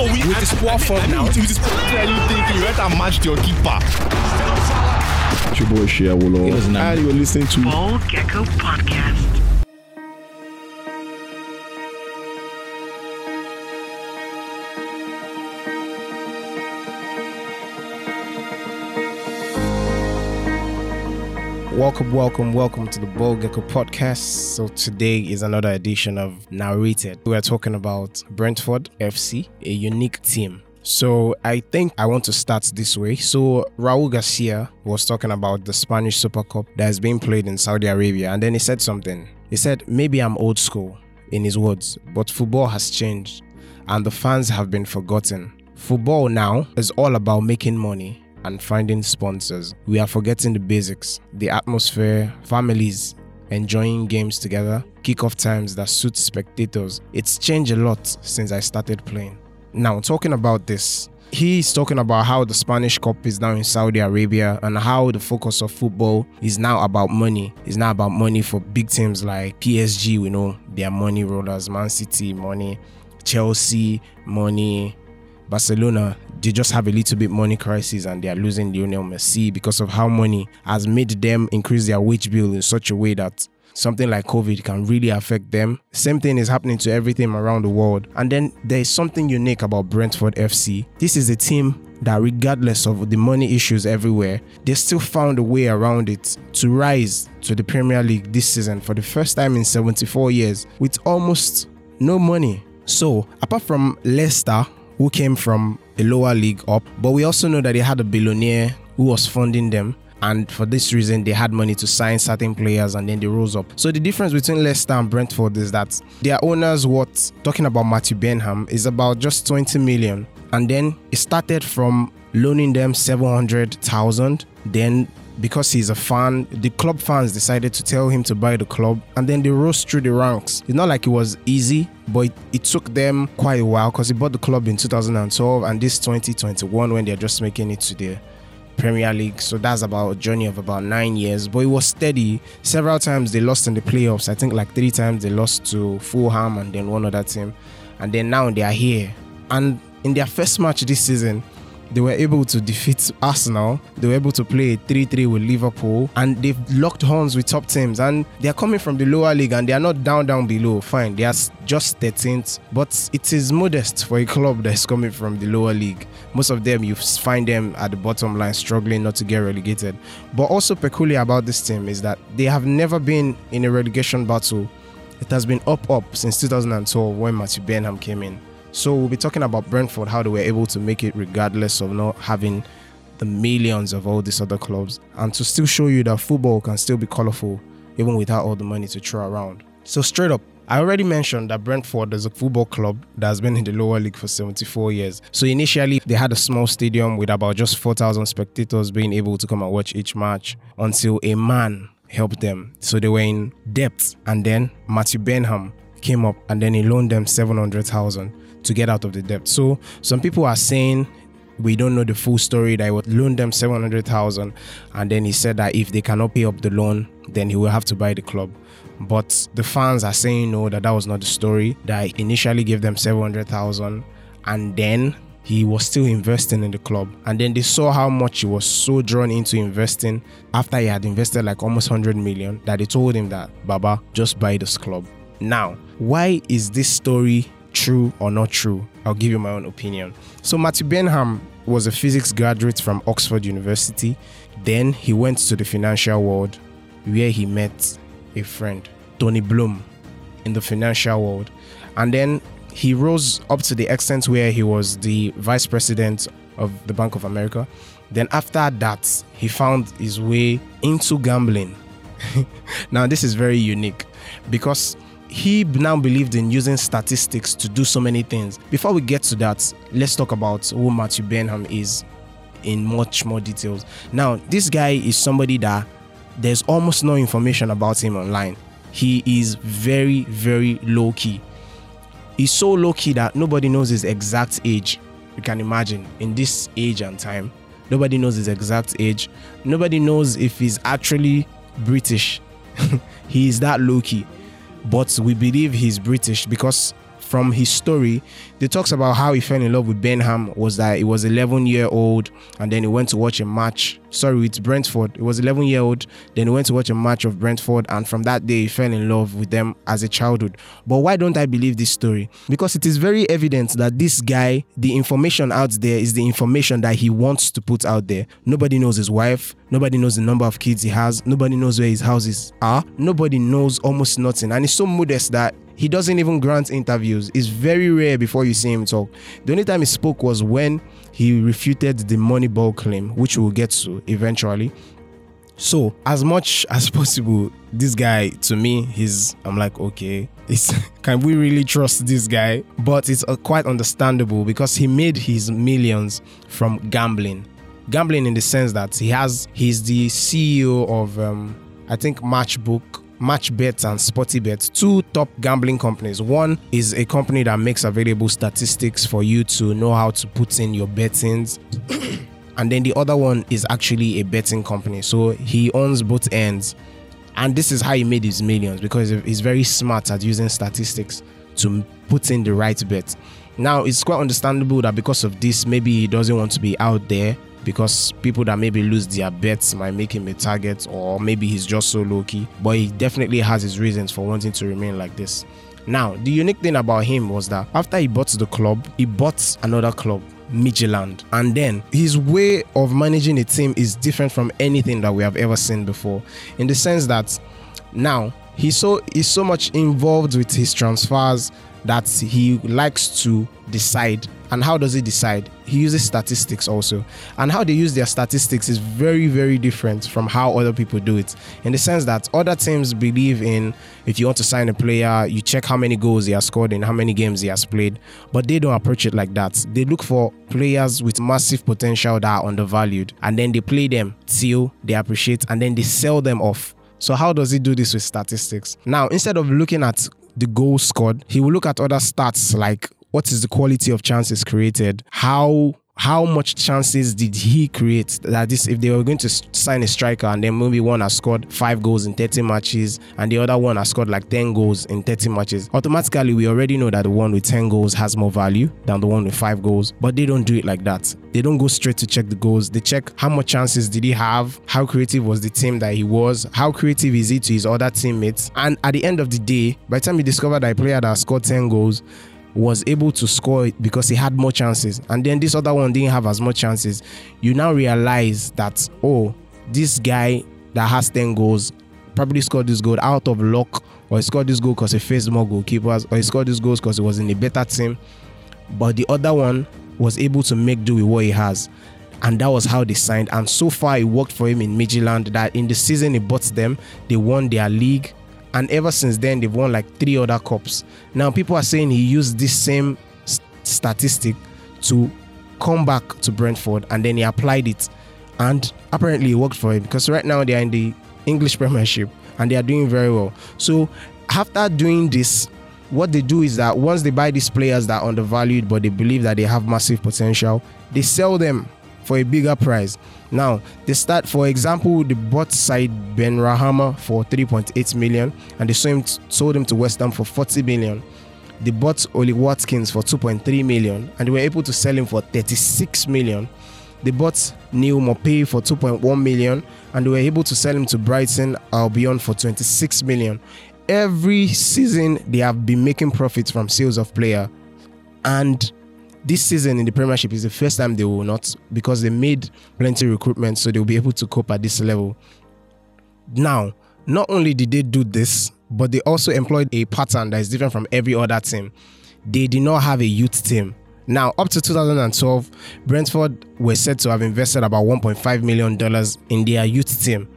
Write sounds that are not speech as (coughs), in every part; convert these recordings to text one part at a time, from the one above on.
No, we with his poor form now. With his poor anything, you better match your keeper. It's your boy Shea Wolo. It was nice. And you're listening to Ball Gecko Podcast. Welcome, welcome, welcome to the Ball Gecko podcast. So today is another edition of Narrated. We are talking about Brentford FC, a unique team. So I think I want to start this way. So Raul Garcia was talking about the Spanish Super Cup that is being played in Saudi Arabia, and then he said something. He said, "Maybe I'm old school." In his words, but football has changed, and the fans have been forgotten. Football now is all about making money and finding sponsors. We are forgetting the basics, the atmosphere, families enjoying games together, kickoff times that suit spectators. It's changed a lot since I started playing. Now, talking about this, he's talking about how the Spanish Cup is now in Saudi Arabia and how the focus of football is now about money. It's now about money for big teams like PSG, we know their money rollers, Man City, money, Chelsea, money, Barcelona, they just have a little bit money crisis and they are losing Lionel Messi because of how money has made them increase their wage bill in such a way that something like COVID can really affect them. Same thing is happening to everything around the world. And then there is something unique about Brentford FC. This is a team that regardless of the money issues everywhere, they still found a way around it to rise to the Premier League this season for the first time in 74 years with almost no money. So, apart from Leicester, who came from a lower league up, but we also know that they had a billionaire who was funding them. And for this reason, they had money to sign certain players and then they rose up. So the difference between Leicester and Brentford is that their owners, what talking about Matthew Benham, is about just 20 million. And then it started from loaning them 700,000. Then because he's a fan, the club fans decided to tell him to buy the club, and then they rose through the ranks. It's not like it was easy, but it, it took them quite a while because he bought the club in 2012 and this 2021 when they're just making it to the Premier League. So that's about a journey of about nine years, but it was steady. Several times they lost in the playoffs. I think like three times they lost to Fulham and then one other team, and then now they are here. And in their first match this season, they were able to defeat Arsenal. They were able to play 3 3 with Liverpool. And they've locked horns with top teams. And they're coming from the lower league and they are not down, down below. Fine. They are just 13th. But it is modest for a club that's coming from the lower league. Most of them, you find them at the bottom line struggling not to get relegated. But also peculiar about this team is that they have never been in a relegation battle. It has been up, up since 2012 when Matthew Benham came in. So we'll be talking about Brentford, how they were able to make it regardless of not having the millions of all these other clubs, and to still show you that football can still be colorful even without all the money to throw around. So straight up, I already mentioned that Brentford is a football club that has been in the lower league for 74 years. So initially, they had a small stadium with about just 4,000 spectators being able to come and watch each match until a man helped them. So they were in debt, and then Matthew Benham came up and then he loaned them 700,000 to get out of the debt. So some people are saying we don't know the full story that he would loan them 700,000 and then he said that if they cannot pay up the loan then he will have to buy the club. But the fans are saying no that that was not the story that initially gave them 700,000 and then he was still investing in the club and then they saw how much he was so drawn into investing after he had invested like almost 100 million that they told him that baba just buy this club now why is this story true or not true, I'll give you my own opinion. So, Matthew Benham was a physics graduate from Oxford University. Then he went to the financial world where he met a friend, Tony Bloom, in the financial world. And then he rose up to the extent where he was the vice president of the Bank of America. Then, after that, he found his way into gambling. (laughs) now, this is very unique because he now believed in using statistics to do so many things. Before we get to that, let's talk about who Matthew Benham is in much more details. Now, this guy is somebody that there's almost no information about him online. He is very, very low key. He's so low key that nobody knows his exact age. You can imagine in this age and time, nobody knows his exact age. Nobody knows if he's actually British. (laughs) he is that low key but we believe he's British because from his story, they talks about how he fell in love with Benham was that he was 11 year old and then he went to watch a match. Sorry, with Brentford. He was 11 year old. Then he went to watch a match of Brentford, and from that day he fell in love with them as a childhood. But why don't I believe this story? Because it is very evident that this guy, the information out there is the information that he wants to put out there. Nobody knows his wife. Nobody knows the number of kids he has. Nobody knows where his houses are. Nobody knows almost nothing. And he's so modest that he doesn't even grant interviews. It's very rare before you see him talk. The only time he spoke was when he refuted the Moneyball claim, which we'll get to eventually. So, as much (laughs) as possible, this guy to me, he's I'm like, okay, (laughs) it's can we really trust this guy? But it's uh, quite understandable because he made his millions from gambling. Gambling in the sense that he has he's the CEO of um, I think Matchbook MatchBet and SportyBet, two top gambling companies. One is a company that makes available statistics for you to know how to put in your bettings. (coughs) and then the other one is actually a betting company. So he owns both ends. And this is how he made his millions because he's very smart at using statistics to put in the right bet. Now, it's quite understandable that because of this, maybe he doesn't want to be out there because people that maybe lose their bets might make him a target, or maybe he's just so low key. But he definitely has his reasons for wanting to remain like this. Now, the unique thing about him was that after he bought the club, he bought another club. Midtjylland. And then his way of managing a team is different from anything that we have ever seen before, in the sense that now he's so he's so much involved with his transfers that he likes to decide. And how does he decide? He uses statistics also. And how they use their statistics is very, very different from how other people do it. In the sense that other teams believe in if you want to sign a player, you check how many goals he has scored and how many games he has played. But they don't approach it like that. They look for players with massive potential that are undervalued. And then they play them till they appreciate and then they sell them off. So how does he do this with statistics? Now, instead of looking at the goal scored, he will look at other stats like what is the quality of chances created, how how much chances did he create that this if they were going to sign a striker and then maybe one has scored five goals in 30 matches and the other one has scored like 10 goals in 30 matches automatically we already know that the one with 10 goals has more value than the one with five goals but they don't do it like that. They don't go straight to check the goals. They check how much chances did he have how creative was the team that he was how creative is he to his other teammates and at the end of the day by the time you discover that a player that scored 10 goals was able to score it because he had more chances. And then this other one didn't have as much chances. You now realize that oh this guy that has 10 goals probably scored this goal out of luck or he scored this goal because he faced more goalkeepers or he scored this goals because he was in a better team. But the other one was able to make do with what he has. And that was how they signed. And so far it worked for him in Midtjylland that in the season he bought them they won their league and ever since then they've won like three other cups. Now people are saying he used this same st- statistic to come back to Brentford and then he applied it, and apparently it worked for him because right now they are in the English (laughs) Premiership and they are doing very well. So after doing this, what they do is that once they buy these players that are undervalued but they believe that they have massive potential, they sell them for a bigger price. Now, they start, for example, the bought Said Benrahma for 3.8 million and they sold him, sold him to West Ham for 40 million. They bought Ollie Watkins for 2.3 million and they were able to sell him for 36 million. They bought Neal Maupay for 2.1 million and they were able to sell him to Brighton Albion for 26 million. Every season they have been making profits from sales of player and this season in the Premiership is the first time they will not because they made plenty of recruitment, so they'll be able to cope at this level. Now, not only did they do this, but they also employed a pattern that is different from every other team. They did not have a youth team. Now, up to 2012, Brentford were said to have invested about 1.5 million dollars in their youth team,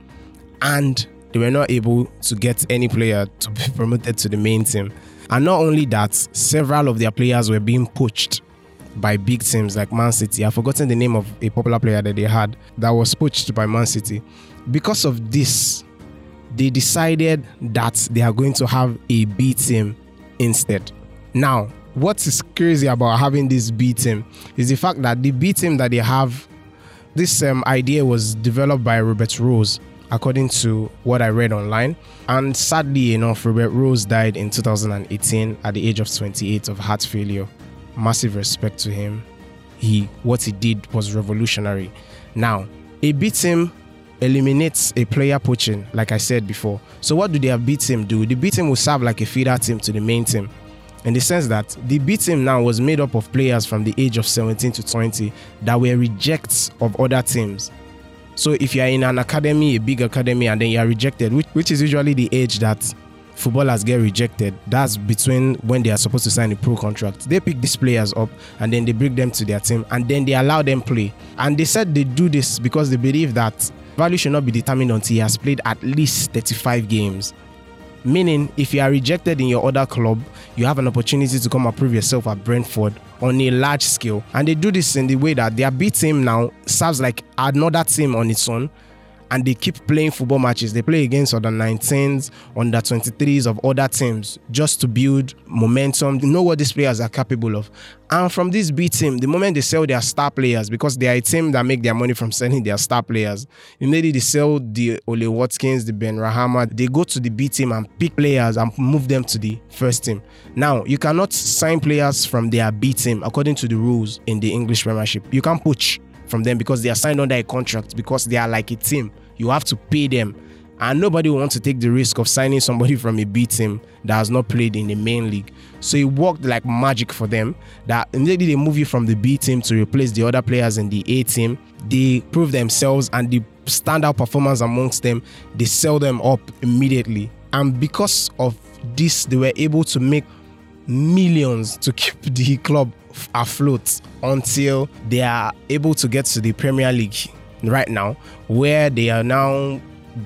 and they were not able to get any player to be (laughs) promoted to the main team. And not only that, several of their players were being poached by big teams like Man City. I've forgotten the name of a popular player that they had that was poached by Man City. Because of this, they decided that they are going to have a B team instead. Now, what is crazy about having this B team is the fact that the B team that they have, this um, idea was developed by Robert Rowan. according to what I read online. And sadly enough, Robert Rowan died in 2018 at the age of 28 of heart failure. Massive respect to him. He what he did was revolutionary. Now, a B team eliminates a player poaching, like I said before. So what do the B team do? The B team will serve like a feeder team to the main team. In the sense that the B team now was made up of players from the age of 17 to 20 that were rejects of other teams. So if you are in an academy, a big academy, and then you are rejected, which, which is usually the age that footballers get rejected, that's between when they are supposed to sign a pro contract. They pick these players up and then they bring them to their team and then they allow them play. And they said they do this because they believe that value should not be determined until he has played at least 35 games. Meaning, if you are rejected in your other club, you have an opportunity to come and prove yourself at Brentford on a large scale. And they do this in the way that their B team now serves like another team on its own and they keep playing football matches. They play against under 19s, under 23s of other teams just to build momentum, You know what these players are capable of. And from this B team, the moment they sell their star players, because they are a team that make their money from selling their star players, immediately they sell the Ollie Watkins, the Benrahma, they go to the B team and pick players and move them to the first team. Now, you cannot sign players from their B team according to the rules in the English Premiership. You can't poach from them because they are signed under a contract because they are like a team you have to pay them. And nobody wants to take the risk of signing somebody from a B team that has not played in the main league. So it worked like magic for them that immediately they move you from the B team to replace the other players in the A team. They prove themselves and the standout performance amongst them, they sell them up immediately. And because of this, they were able to make millions to (laughs) keep the club afloat until they are able to get to the Premier League right now, where they are now,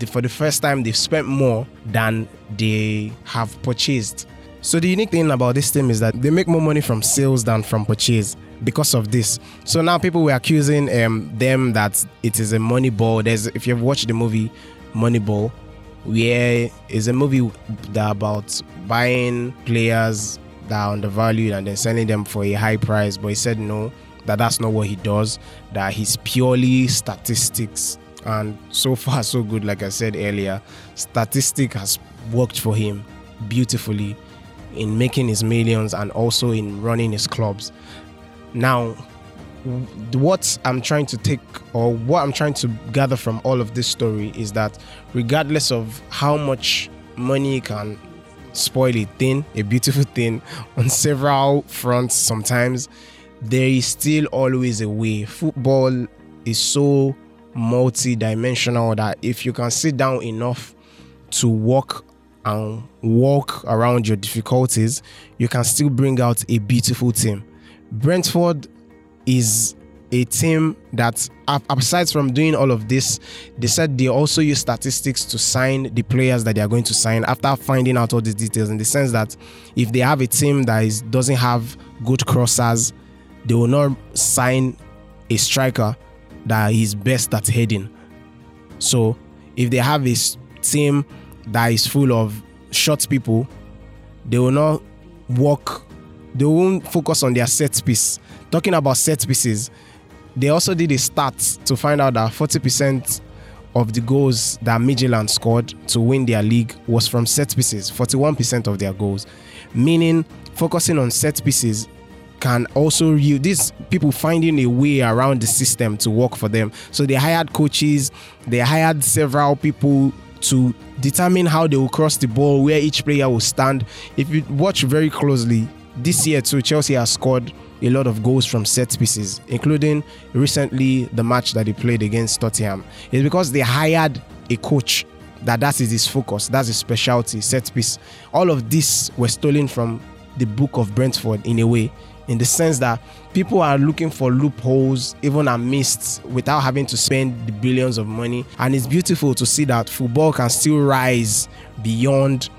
for the first time, they've spent more than they have purchased. So the unique thing about this team is that they make more money from sales than from purchase because of this. So now people were accusing um, them that it is a money ball. There's if you've watched the movie Moneyball, where is a movie that about buying players that are undervalued and then selling them for a high price. But he said no, that that's not what he does, that he's purely statistics. And so far, so good, like I said earlier, statistic has worked for him beautifully in making his millions and also in running his clubs. Now, what I'm trying to take or what I'm trying to gather from all of this story is that regardless of how much money can spoil a thing, a beautiful thing (laughs) on several fronts sometimes, there is still always a way. Football is so multi-dimensional that if you can sit down enough to walk and walk around your difficulties, you can still bring out a beautiful team. Brentford is a team that aside from doing all of this they said they also use statistics to sign the players that they are going to sign after finding out all these details in the sense that if they have a team that is doesn't have good crossers they will not sign a striker that is best at heading. So if they have a team that is full of short people, they will not work, they won't focus on their set piece. Talking about set pieces, they also did a stat to find out that 40% of the goals that Midland scored to win their league was from set pieces, 41% of their goals. Meaning, focusing on set pieces can also you these people finding a way around the system to work for them. So they hired coaches, they hired several people to determine how they will cross the ball, where each player will stand. If you watch very closely, this year too, Chelsea has scored a lot of goals from set pieces, including recently the match that they played against Tottenham. It's because they hired a coach that that is his focus, that's his specialty, set piece. All of this were stolen from the book of Brentford in a way in the sense that people are looking for loopholes even amidst without having to spend the billions of money and it's beautiful to see that football can still rise beyond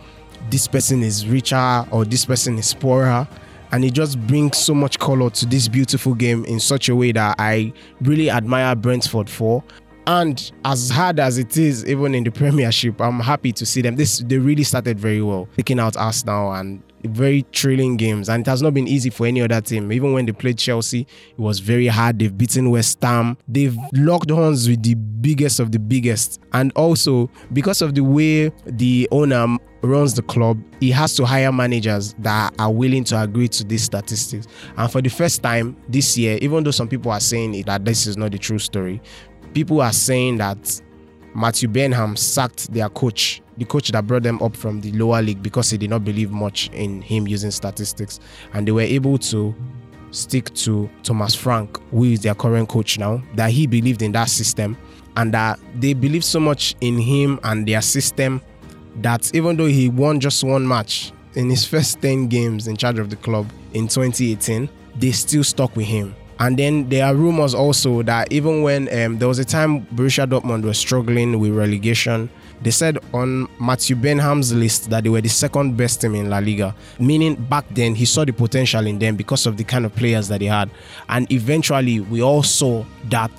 this person is richer or this person is poorer and it just brings so much color to this beautiful game in such a way that I really admire Brentford for. And as hard as it is, even in the Premiership, I'm happy to see them. This they really started very well, picking out Arsenal and very thrilling games, and it has not been easy for any other team. Even when they played Chelsea, it was very hard. They've beaten West Ham. They've locked horns with the biggest of the biggest, and also because of the way the owner runs the club, he has to hire managers that are willing to agree to these statistics. And for the first time this year, even though some people are saying it, that this is not the true story, people are saying that Matthew Benham sacked their coach, the coach that brought them up from the lower league because he did not believe much in him using statistics. And they were able to stick to Thomas Frank, who is their current coach now, that he believed in that system and that they believed so much in him and their system that even though he won just one match in his (laughs) first 10 games in charge of the club in 2018, they still stuck with him. And then there are rumors also that even when um, there was a time Borussia Dortmund was struggling with relegation, they said on Matthew Benham's list that they were the second best team in La Liga, meaning back then he saw the potential in them because of the kind of players that they had. And eventually, we all saw that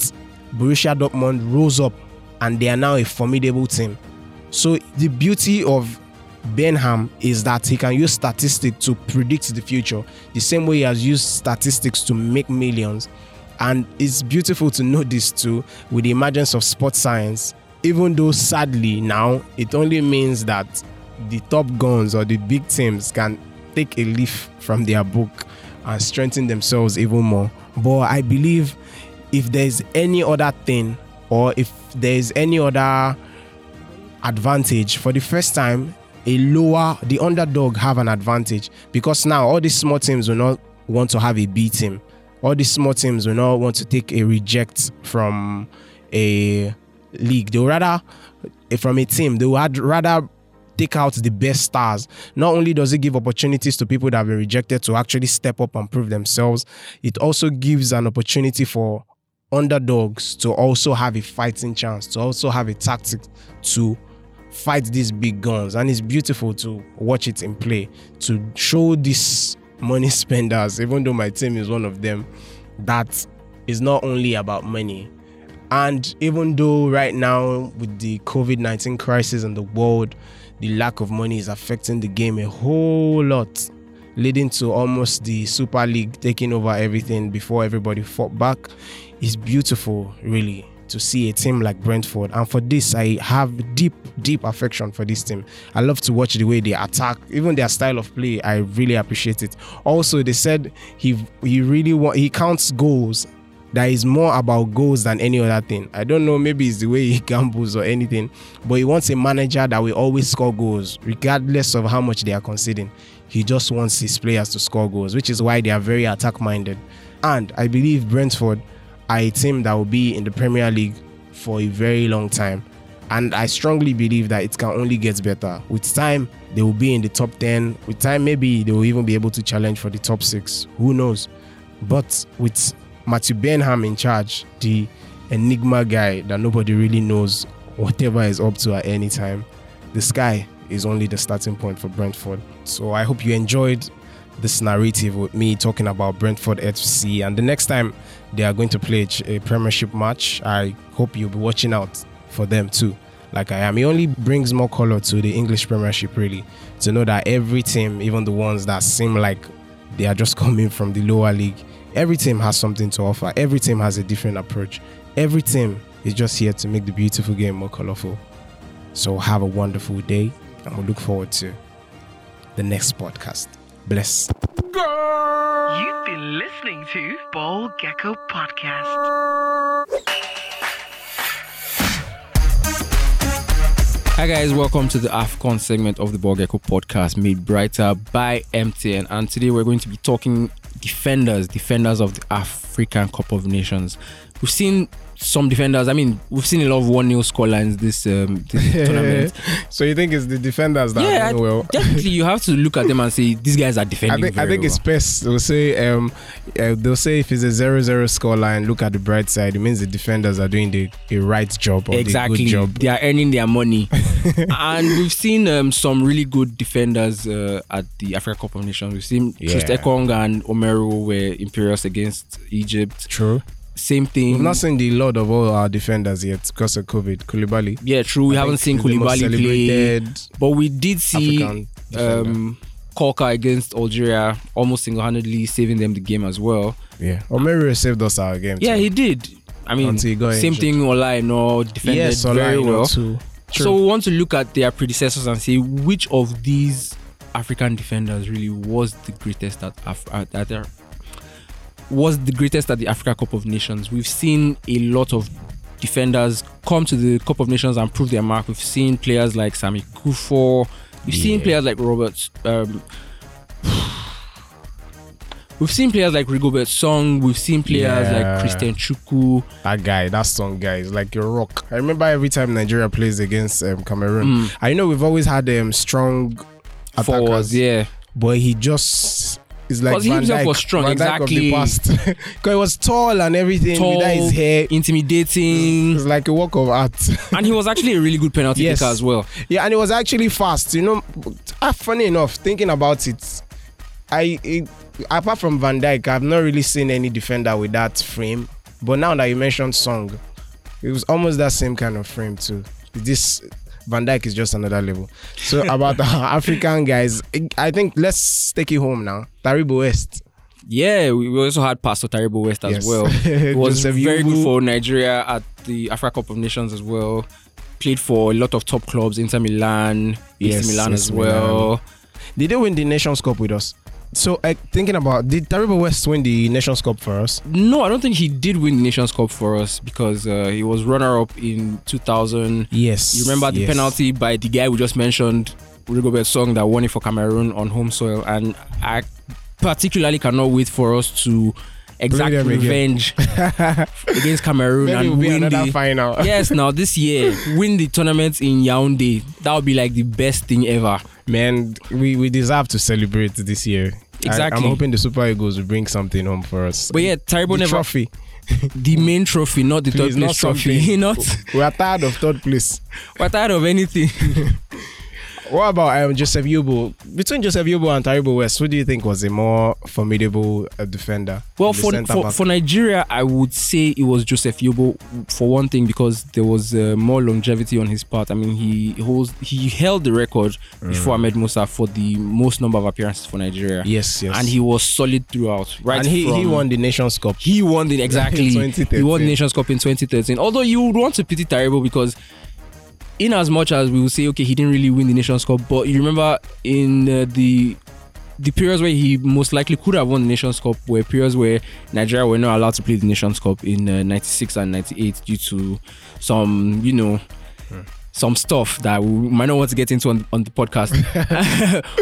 Borussia Dortmund rose up and they are now a formidable team. So the beauty of Benham is that he can use statistics to predict the future, the same way he has used statistics to make millions. And it's beautiful to know this too with the emergence of sports science, even though sadly now it only means that the top guns or the big teams can take a leaf from their book and strengthen themselves even more. But I believe if there's any other thing or if there's any other advantage for the first time a lower the underdog have an advantage because now all these small teams will not want to have a B team. All these small teams will not want to take a reject from a league. They will rather eh, from a team. They would rather take out the best stars. Not only does it give opportunities to people that have been rejected to actually step up and prove themselves, it also gives an opportunity for underdogs to also have a fighting chance, to also have a tactic to fight these big guns and it's beautiful to watch it in play to show these money (laughs) spenders even though my team is one of them that is not only about money. And even though right now with the covid-19 crisis in the world the lack of money is affecting the game a whole lot leading to almost the super league taking over everything before everybody fought back. Is beautiful really to see a team like Brentford. And for this, I have deep, deep affection for this team. I love to watch the way they attack, even their style of play. I really appreciate it. Also, they said he he really want he counts goals. That is more about goals than any other thing. I don't know, maybe it's the way he (laughs) gambles or anything, but he wants a manager that will always score goals, regardless of how much they are conceding. He just wants his players to score goals, which is why they are very attack minded. And I believe Brentford are a team that will be in the Premier League for a very long time. And I strongly believe that it can only get better. With time, they will be in the top 10. With time, maybe they will even be able to challenge for the top six. Who knows? But with Matthew Benham in charge, the enigma guy that nobody really knows whatever is up to at any time, the sky is only the starting point for Brentford. So I hope you enjoyed this narrative with me talking about Brentford FC. And the next time they are going to play a Premiership match, I hope you'll be watching out for them too. Like I am, it only brings more color to the English Premiership, really, to know that every team, even the ones that seem like they are just (laughs) coming from the lower league, every team has something to offer. Every team has a different approach. Every team is just here to make the beautiful game more colorful. So have a wonderful day, and we'll look forward to the next podcast. Bless. You've been listening to Ball Gecko Podcast. Hi guys, welcome to the AFCON segment of the Ball Gecko podcast made brighter by MTN. And today we're going to be talking defenders, defenders of the African Cup of Nations. We've seen some defenders. I mean, we've seen a lot of one 0 scorelines this um, this (laughs) tournament. so you think it's the defenders that yeah, are doing well? definitely. You have to look at them and say these guys are I defending. think I think it's best. They'll say um, uh, they'll say if it's a 0-0 scoreline, look at the bright side. It means the defenders are doing the, the right job or exactly. the good job. They are earning their money, (laughs) and we've seen um, some really good defenders uh, at the Africa Cup of Nations. We've seen Yeah. Troost-Ekong and Omeruo were imperious against Egypt. True. Same thing. We've not seen the lot of all our defenders yet because of COVID. Koulibaly. yeah, true. We I haven't seen he's the most Koulibaly play, but we did see African um, Kolka against Algeria, almost single-handedly saving them the game as well. Yeah. Omeruo saved us our game. Yeah, too. he did. I mean, Until he got same injured. thing. Ola Aina defended yes, very well. too. True. So we want to look at their predecessors and see which of these African defenders really was the greatest at Af- at, at their, was the greatest at the Africa Cup of Nations. We've seen a lot of defenders come to the Cup of Nations and prove their mark. We've seen players like Sammy Kuffour. We've seen players like Robert. Um, we've seen players like Rigobert Song. We've seen players Yeah. like Christian Chukwu. that guy, that song guy is like a rock. I remember every time Nigeria plays against um, Cameroon. I know we've always had um, strong Mm. Forwards, yeah. but he just is like 'Cause he Van himself was strong, Van Dijk of the exactly. past. (laughs) Because he was tall and everything. Tall, Without his hair, intimidating. it's like a work of art. (laughs) and he was actually a really good penalty Yes. taker as well. yeah, and it was actually fast. You know, ah, funny enough, thinking about it, I it, apart from Van Dijk, I've not really seen any defender with that frame. But now that you mentioned Song, it was almost that same kind of frame too. This Van Dijk is just another level. So (laughs) about the African guys, I think let's take it home now. Taribo West. Yeah, we also had Pastor Taribo West as Yes. well. (laughs) It was very good for Nigeria at the Africa Cup of Nations as well. Played for a lot of top clubs, Inter Milan, Yes, Milan as well. Did they win the Nations Cup with us? So uh, thinking about did Taribo West win the Nations Cup for us? No, I don't think he did win the Nations Cup for us because uh, he was runner-up in 2000. Yes. You remember the yes. penalty by the guy we just mentioned, Rigobert Song, that won it for Cameroon on home soil, and I particularly cannot wait for us to exact revenge (laughs) against Cameroon Maybe and it'll win the final. (laughs) yes. Now this year, win the tournament in Yaoundé. That would be like the best thing ever. Man, we, we deserve to celebrate this year. Exactly. I, am hoping the Super Eagles will bring something home for us. But yeah, Taribo the never trophy. (laughs) the main trophy, not the Please, third not place trophy. something. not We are tired of third place. we're tired of anything. What about um, Joseph Yobo? Between Joseph Yobo and Taribo West, who do you think was a more formidable uh, defender? Well, for, for, for Nigeria, I would say it was Joseph Yobo for one thing because there was uh, more longevity on his part. I mean, he holds he held the record before Ahmed Musa for the most number of appearances for Nigeria. yes, yes. and he was solid throughout. Right, and he, he won the Nations Cup. He won the (laughs) exactly. He won the Nations Cup in 2013. Although you would want to pity Taribo because, in as much as we will say, okay, he didn't really win the Nations Cup, but you remember in uh, the the periods where he most likely could have won the Nations Cup were periods where Nigeria were not allowed to play the Nations Cup in uh, 96 and 98 due to some, you know, some stuff that we might not want to get into on, on the podcast.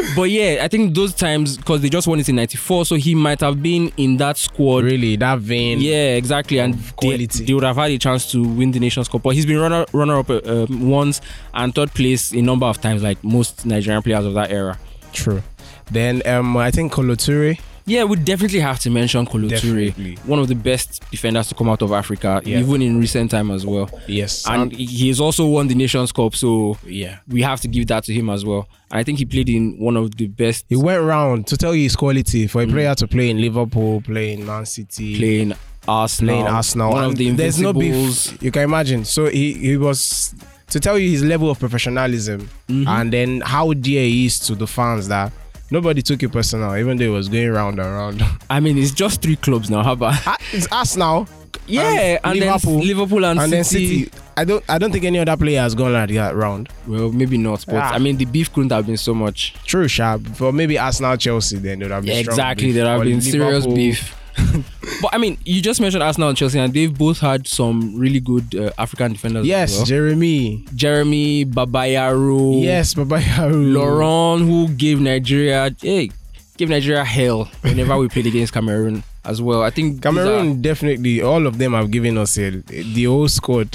(laughs) (laughs) but yeah, I think those times, because they just won it in 94, so he might have been in that squad. Really, that vein. Yeah, exactly. And they, they would have had a chance to win the Nations Cup. But he's been runner runner up uh, um, once and third place a number of times, like most Nigerian players of that era. True. Then um, I think Kolo Toure. Yeah, we definitely have to mention Kolo Toure, one of the best defenders to come out of Africa, Yeah. even in recent time as well. Yes. And he has also won the Nations Cup, so yeah. we have to give that to him as well. And I think he played in one of the best He went round to tell you his quality for a player to play in Liverpool, play in Man City, playing Arsenal. playing Arsenal. One of and the there's no beef. You can imagine. So he, he was to tell you his level of professionalism Mm-hmm. and then how dear he is to the fans that nobody took it personal, even though it was going round and round. (laughs) I mean, it's just three clubs now. How about? Ah, it's Arsenal. Yeah, and, Liverpool, then Liverpool and, and then City. I don't I don't think any other player has gone like that round. Well, maybe not, but Ah. I mean, the beef couldn't have been so much. True, sharp. For maybe Arsenal, Chelsea, then there would have been strong exactly. beef. There have But been serious Liverpool- beef. (laughs) but I mean, you just mentioned Arsenal and Chelsea, and they've both had some really good uh, African defenders. Yes, well. Jeremy. Jeremy Babayaro. Yes, Baba Yaru. Lauren, who gave Nigeria, hey, gave Nigeria hell whenever we played against Cameroon as well. I think Cameroon definitely all of them have given us a, the whole squad.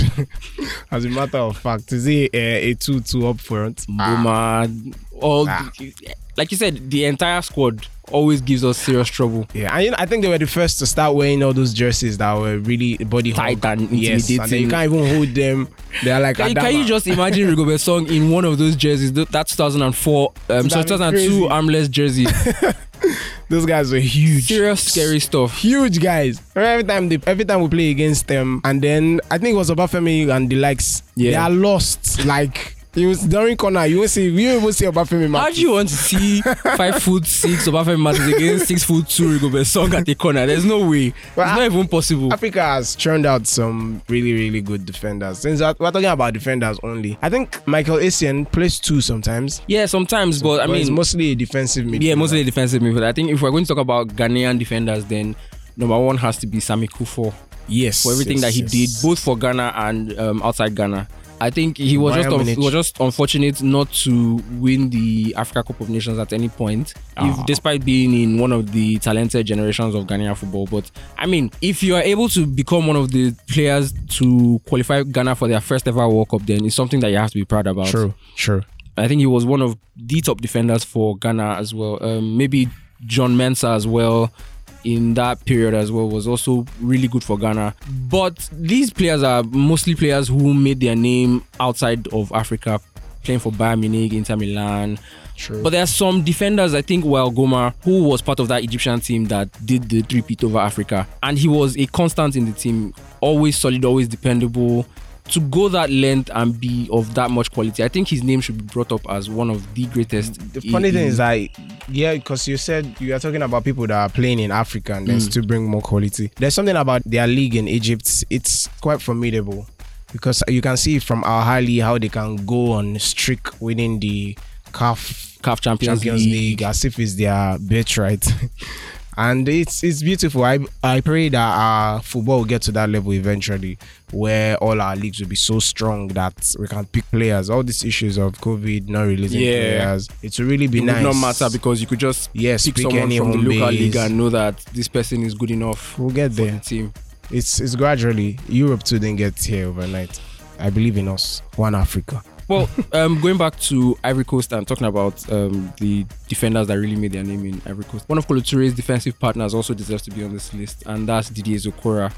(laughs) As a matter of fact, is it a, a two-two up front? are Mboma, all Ah. the- like you said, the entire squad always gives us serious trouble. Yeah, and you know, I think they were the first to start wearing all those jerseys that were really body Tight and Yes, and you can't even hold them. They're like Can, you- can you just imagine Rigobert (laughs) Song in one of those jerseys? Th- That 2004, um, so 2002 crazy. armless jersey. (laughs) Those guys were huge. Serious, scary stuff. Huge guys. Every time they, every time we play against them, and then I think it was Obafemi and the likes. Yeah. They are lost. Like You was during corner. You won't see. You won't even see Obafemi How do you want to see five foot six Obafemi Martins against six foot two Rigobert Song at the corner? There's no way. It's not even possible. Africa has churned out some really, really good defenders. Since we're talking about defenders only, I think Michael Essien plays two sometimes. Yeah, sometimes, but I mean, mostly a defensive midfielder. yeah, mostly a defensive midfield. I think if we're going to talk about Ghanaian defenders, then number one has to be Sammy Kuffour yes for everything yes, that he yes. did, both for Ghana and um, outside Ghana. I think he was Bayern just un- he was just unfortunate not to win the Africa Cup of Nations at any point, Ah. if, despite being in one of the talented generations of Ghanaian football. But I mean, if you are able to become one of the players to qualify Ghana for their first ever World Cup, then it's something that you have to be proud about. True, true. I think he was one of the top defenders for Ghana as well. Um, maybe John Mensah as well in that period as well was also really good for Ghana. But these players are mostly players who made their name outside of Africa, playing for Bayern Munich, Inter Milan. True. But there are some defenders, I think, well, Gomaa, who was part of that Egyptian team that did the three-peat over Africa. And he was a constant in the team, always solid, always dependable. To go that length and be of that much quality, I think his name should be brought up as one of the greatest. The funny in- thing is that yeah, because you said you are talking about people that are playing in Africa and then Mm. still bring more quality. There's something about their league in Egypt. It's quite formidable because you can see from Al Ahly how they can go on streak winning the CAF CAF Champions, Champions League. League as if it's their birthright. (laughs) and it's it's beautiful. I I pray that our football will get to that level eventually, where all our leagues will be so strong that we can pick players. All these issues of COVID not releasing Yeah. players, it will really be It nice. would not matter because you could just Yes, pick pick someone any from the local base. league and know that this person is good enough we'll get for the there. team. It's it's gradually. Europe too didn't get here overnight. I believe in us. One Africa. Well, um, going back to Ivory Coast and talking about um, the defenders that really made their name in Ivory Coast, one of Kolo Toure's defensive partners also deserves to be on this list, and that's Didier Zokora.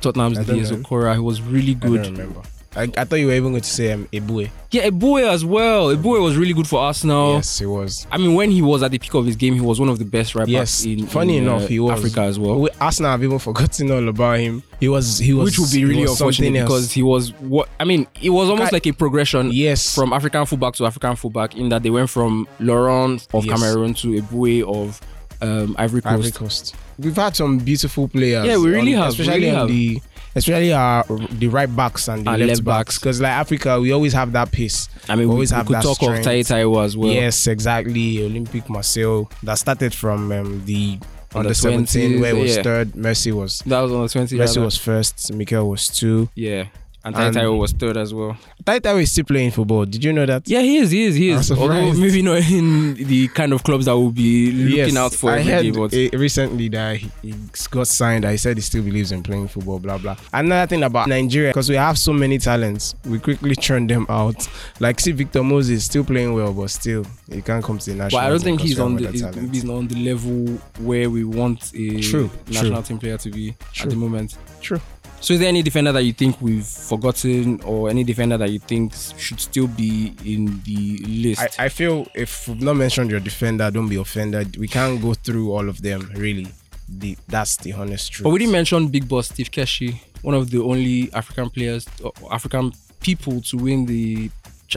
Tottenham's Hmm. I Didier. Zokora, who was really I good. I, I thought you were even going to say um, Eboué. Yeah, Eboué as well. Eboué was really good for Arsenal. Yes, he was. I mean, when he was at the peak of his game, he was one of the best right Yes, backs in, funny in, uh, enough, he was Africa as well. We, Arsenal have even (laughs) forgotten all about him. He was he was which would be really unfortunate else. because he was what I mean, it was almost Guy- like a progression yes from African fullback to African fullback in that they went from Lauren of Yes. Cameroon to Eboué of um, Ivory Coast. Ivory Coast. We've had some beautiful players. Yeah, we really on- have, especially really on have. the especially our the right backs and the And left, left backs. Because like Africa, we always have that pace. I mean, We always we have could that talk strength. of Taye Taiwo as well. yes, exactly. Olympic Marcel that started from um, the Under under 17 where it was yeah. third. Mercy was That was on the 20. Messi rather. was first. Mikel was two. yeah. And Taye Taiwo was third as well. Taye Taiwo is still playing football. Did you know that? Yeah, he is, he is, he is. Although maybe not in the kind of clubs that will be looking Yes, out for I every heard day, but recently that he, he got signed. I said he still believes in playing football. Blah blah. Another thing about Nigeria, because we have so many talents, we quickly (laughs) churn them out. Like see Victor Moses still playing well, but still he can't come to the national. But I don't think he's on the he's, he's not on the level where we want a True, national true. team player to be True. at the moment. True. So is there any defender that you think we've forgotten or any defender that you think should still be in the list? I, I feel if we've not mentioned your defender, don't be offended. We can't go through all of them. Really, the that's the honest truth. but we didn't mention Big Boss Steve Keshi, one of the only African players, African people to win the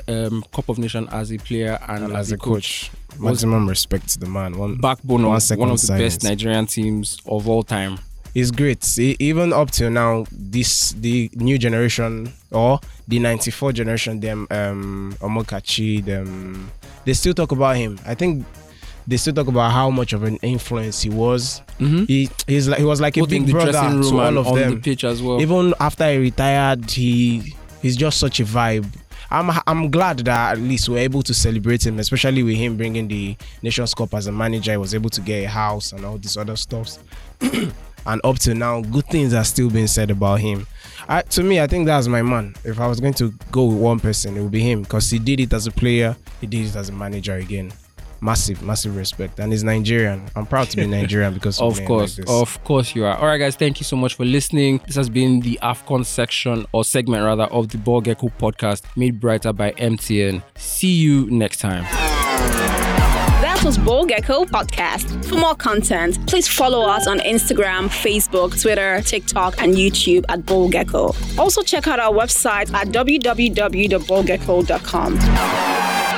um, Cup of Nations as a player and, And as a coach, maximum respect to the man. One Backbone One of one of the silence. best Nigerian teams of all time. It's great. Even up till now, this the new generation or the '94 generation, them um Amokachi, them they still talk about him. I think they still talk about how much of an influence he was. Mm-hmm. He he's like he was like a Both big brother to all of on them. the pitch as well. Even after he retired, he he's just such a vibe. I'm I'm glad that at least we're able to celebrate him, especially with him bringing the Nations Cup as a manager. He was able to get a house and all these other stuffs. (clears throat) and up to now, good things are still being said about him. I, to me, I think that's my man. If I was going to go with one person, it would be him because he did it as a player, he did it as a manager again. Massive, massive respect, and he's Nigerian. I'm proud to be (laughs) Nigerian because of, Of course, like of course you are. All right, guys, thank you so much for listening. This has been the AFCON section or segment rather of the Ball Gecko podcast made brighter by MTN. See you next time. Was Ball Gecko Podcast. For more content, please follow us on Instagram, Facebook, Twitter, TikTok, and YouTube at Ball Gecko. Also check out our website at www.ballgecko.com.